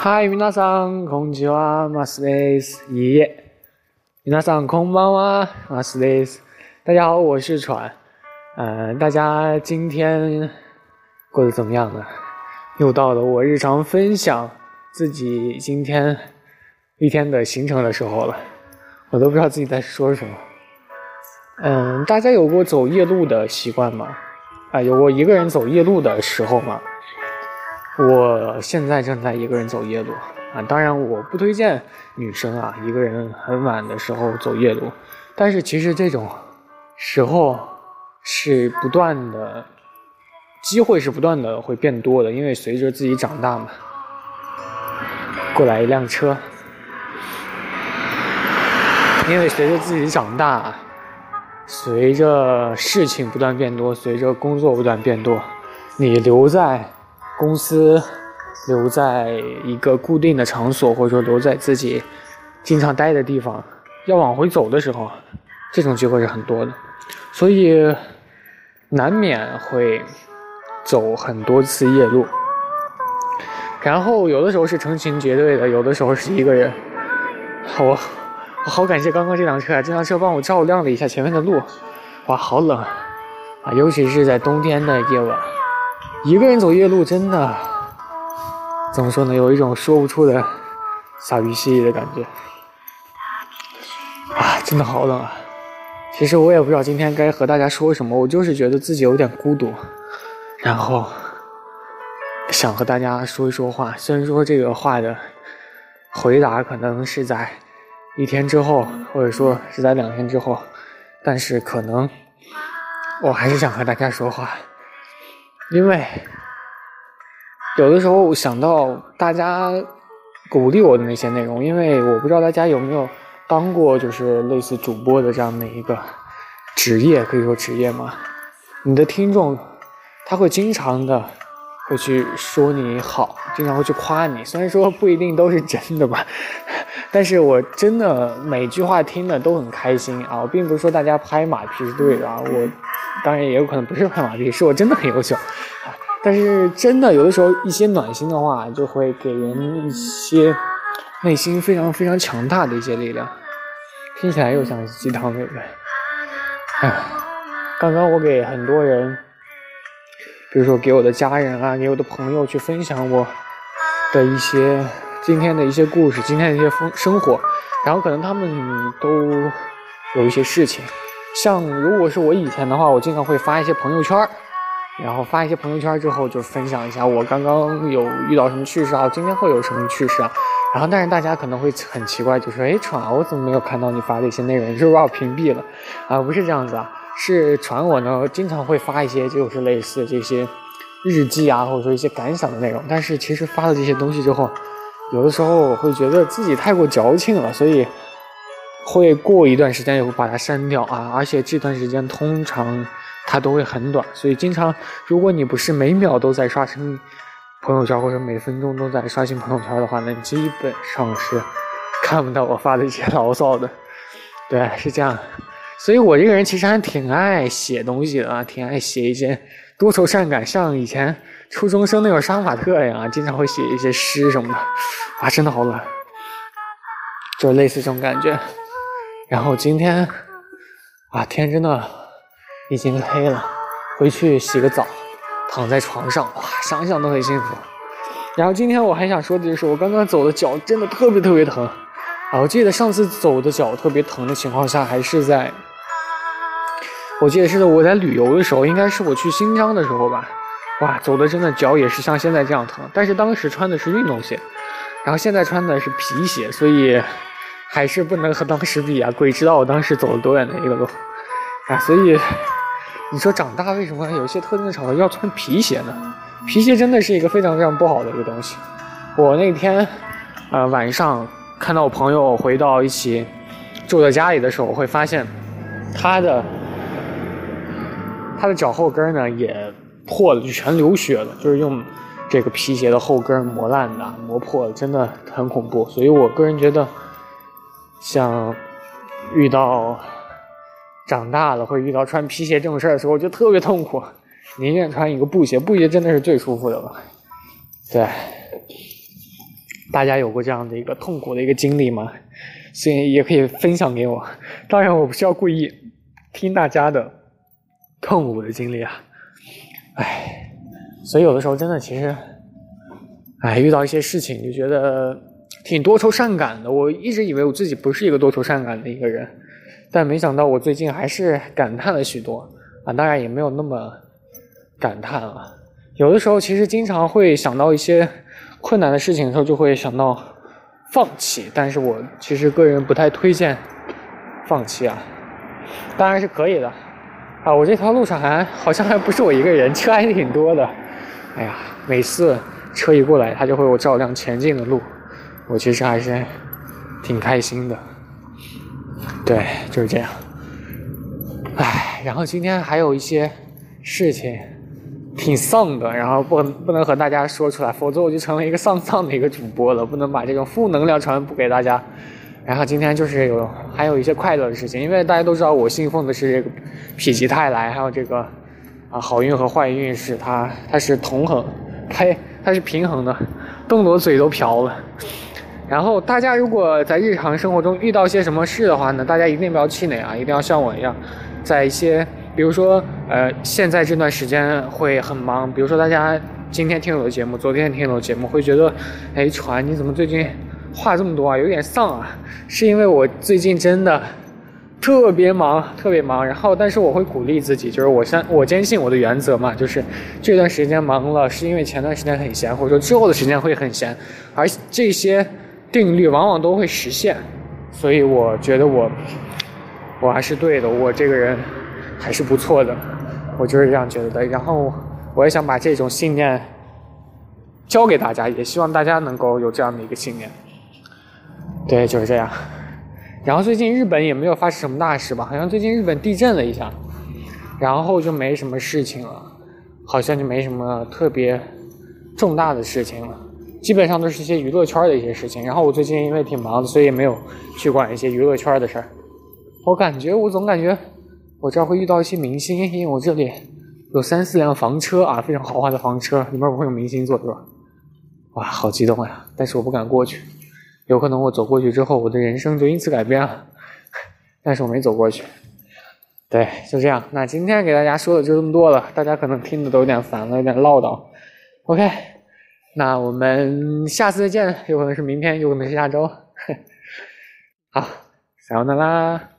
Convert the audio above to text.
嗨，皆さんこんにちは、マスです。いえ、皆さんこんばんは、マスです。大家好，我是船。嗯，大家今天过得怎么样呢？又到了我日常分享自己今天一天的行程的时候了。我都不知道自己在说什么。嗯，大家有过走夜路的习惯吗？啊，有过一个人走夜路的时候吗？ 我现在正在一个人走夜路啊，当然我不推荐女生啊一个人很晚的时候走夜路，但是其实这种时候是不断的，机会是不断的会变多的，因为随着自己长大嘛。过来一辆车，因为随着自己长大，随着事情不断变多，随着工作不断变多，你留在。公司留在一个固定的场所，或者说留在自己经常待的地方，要往回走的时候，这种机会是很多的，所以难免会走很多次夜路。然后有的时候是成群结队的，有的时候是一个人。我我好感谢刚刚这辆车啊，这辆车帮我照亮了一下前面的路。哇，好冷啊，尤其是在冬天的夜晚。一个人走夜路，真的怎么说呢？有一种说不出的傻逼兮的感觉啊！真的好冷啊！其实我也不知道今天该和大家说什么，我就是觉得自己有点孤独，然后想和大家说一说话。虽然说这个话的回答可能是在一天之后，或者说是在两天之后，但是可能我还是想和大家说话。因为有的时候想到大家鼓励我的那些内容，因为我不知道大家有没有当过就是类似主播的这样的一个职业，可以说职业吗？你的听众他会经常的会去说你好，经常会去夸你，虽然说不一定都是真的吧，但是我真的每句话听的都很开心啊！我并不是说大家拍马屁是对的啊，我。当然也有可能不是拍马屁，是我真的很优秀，但是真的有的时候一些暖心的话就会给人一些内心非常非常强大的一些力量，听起来又像鸡汤，对不对？哎，刚刚我给很多人，比如说给我的家人啊，给我的朋友去分享我的一些今天的一些故事，今天的一些风生活，然后可能他们都有一些事情。像如果是我以前的话，我经常会发一些朋友圈然后发一些朋友圈之后就分享一下我刚刚有遇到什么趣事啊，今天会有什么趣事啊，然后但是大家可能会很奇怪，就说哎传我怎么没有看到你发的一些内容，是不是把我屏蔽了？啊，不是这样子啊，是传我呢经常会发一些就是类似这些日记啊，或者说一些感想的内容，但是其实发了这些东西之后，有的时候我会觉得自己太过矫情了，所以。会过一段时间也会把它删掉啊，而且这段时间通常它都会很短，所以经常如果你不是每秒都在刷新朋友圈，或者每分钟都在刷新朋友圈的话，那基本上是看不到我发的一些牢骚的。对，是这样。所以我这个人其实还挺爱写东西的啊，挺爱写一些多愁善感，像以前初中生那会儿杀马特一样，经常会写一些诗什么的。啊，真的好冷，就类似这种感觉。然后今天，啊，天真的已经黑了，回去洗个澡，躺在床上，哇，想想都很幸福。然后今天我还想说的就是，我刚刚走的脚真的特别特别疼，啊，我记得上次走的脚特别疼的情况下，还是在，我记得是我在旅游的时候，应该是我去新疆的时候吧，哇，走的真的脚也是像现在这样疼，但是当时穿的是运动鞋，然后现在穿的是皮鞋，所以。还是不能和当时比啊！鬼知道我当时走了多远的一个路啊！所以你说长大为什么有些特定的场合要穿皮鞋呢？皮鞋真的是一个非常非常不好的一个东西。我那天啊晚上看到我朋友回到一起住在家里的时候，我会发现他的他的脚后跟呢也破了，就全流血了，就是用这个皮鞋的后跟磨烂的、磨破了，真的很恐怖。所以我个人觉得。像遇到长大了会遇到穿皮鞋这种事儿的时候，我就特别痛苦，宁愿穿一个布鞋，布鞋真的是最舒服的了。对，大家有过这样的一个痛苦的一个经历吗？所以也可以分享给我。当然，我不是要故意听大家的痛苦的经历啊。唉，所以有的时候真的其实，唉，遇到一些事情就觉得挺多愁善感的。我一直以为我自己不是一个多愁善感的一个人，但没想到我最近还是感叹了许多啊。当然也没有那么感叹了。有的时候其实经常会想到一些困难的事情的时候，就会想到放弃。但是我其实个人不太推荐放弃啊，当然是可以的啊。我这条路上还好像还不是我一个人，车还挺多的。哎呀，每次车一过来，它就会有照亮前进的路，我其实还是挺开心的。对，就是这样。哎，然后今天还有一些事情。挺丧的，然后不不能和大家说出来，否则我就成了一个丧丧的一个主播了，不能把这种负能量传播给大家。然后今天就是有还有一些快乐的事情，因为大家都知道我信奉的是这个否极泰来，还有这个啊好运和坏运是它它是同衡，呸，它是平衡的，动得我嘴都瓢了。然后大家如果在日常生活中遇到些什么事的话呢，大家一定不要气馁啊，一定要像我一样，在一些。比如说，呃，现在这段时间会很忙。比如说，大家今天听我的节目，昨天听我的节目，会觉得，哎，传你怎么最近话这么多啊，有点丧啊？是因为我最近真的特别忙，特别忙。然后，但是我会鼓励自己，就是我相我坚信我的原则嘛，就是这段时间忙了，是因为前段时间很闲，或者说之后的时间会很闲，而这些定律往往都会实现。所以我觉得我我还是对的，我这个人。还是不错的，我就是这样觉得的。然后我也想把这种信念教给大家，也希望大家能够有这样的一个信念。对，就是这样。然后最近日本也没有发生什么大事吧？好像最近日本地震了一下，然后就没什么事情了，好像就没什么特别重大的事情了。基本上都是一些娱乐圈的一些事情。然后我最近因为挺忙的，所以也没有去管一些娱乐圈的事儿。我感觉，我总感觉。我这儿会遇到一些明星，因为我这里有三四辆房车啊，非常豪华的房车，里面不会有明星坐是吧？哇，好激动呀！但是我不敢过去，有可能我走过去之后，我的人生就因此改变了。但是我没走过去。对，就这样。那今天给大家说的就这么多了，大家可能听的都有点烦了，有点唠叨。OK，那我们下次再见，有可能是明天，有可能是下周。好，小的啦。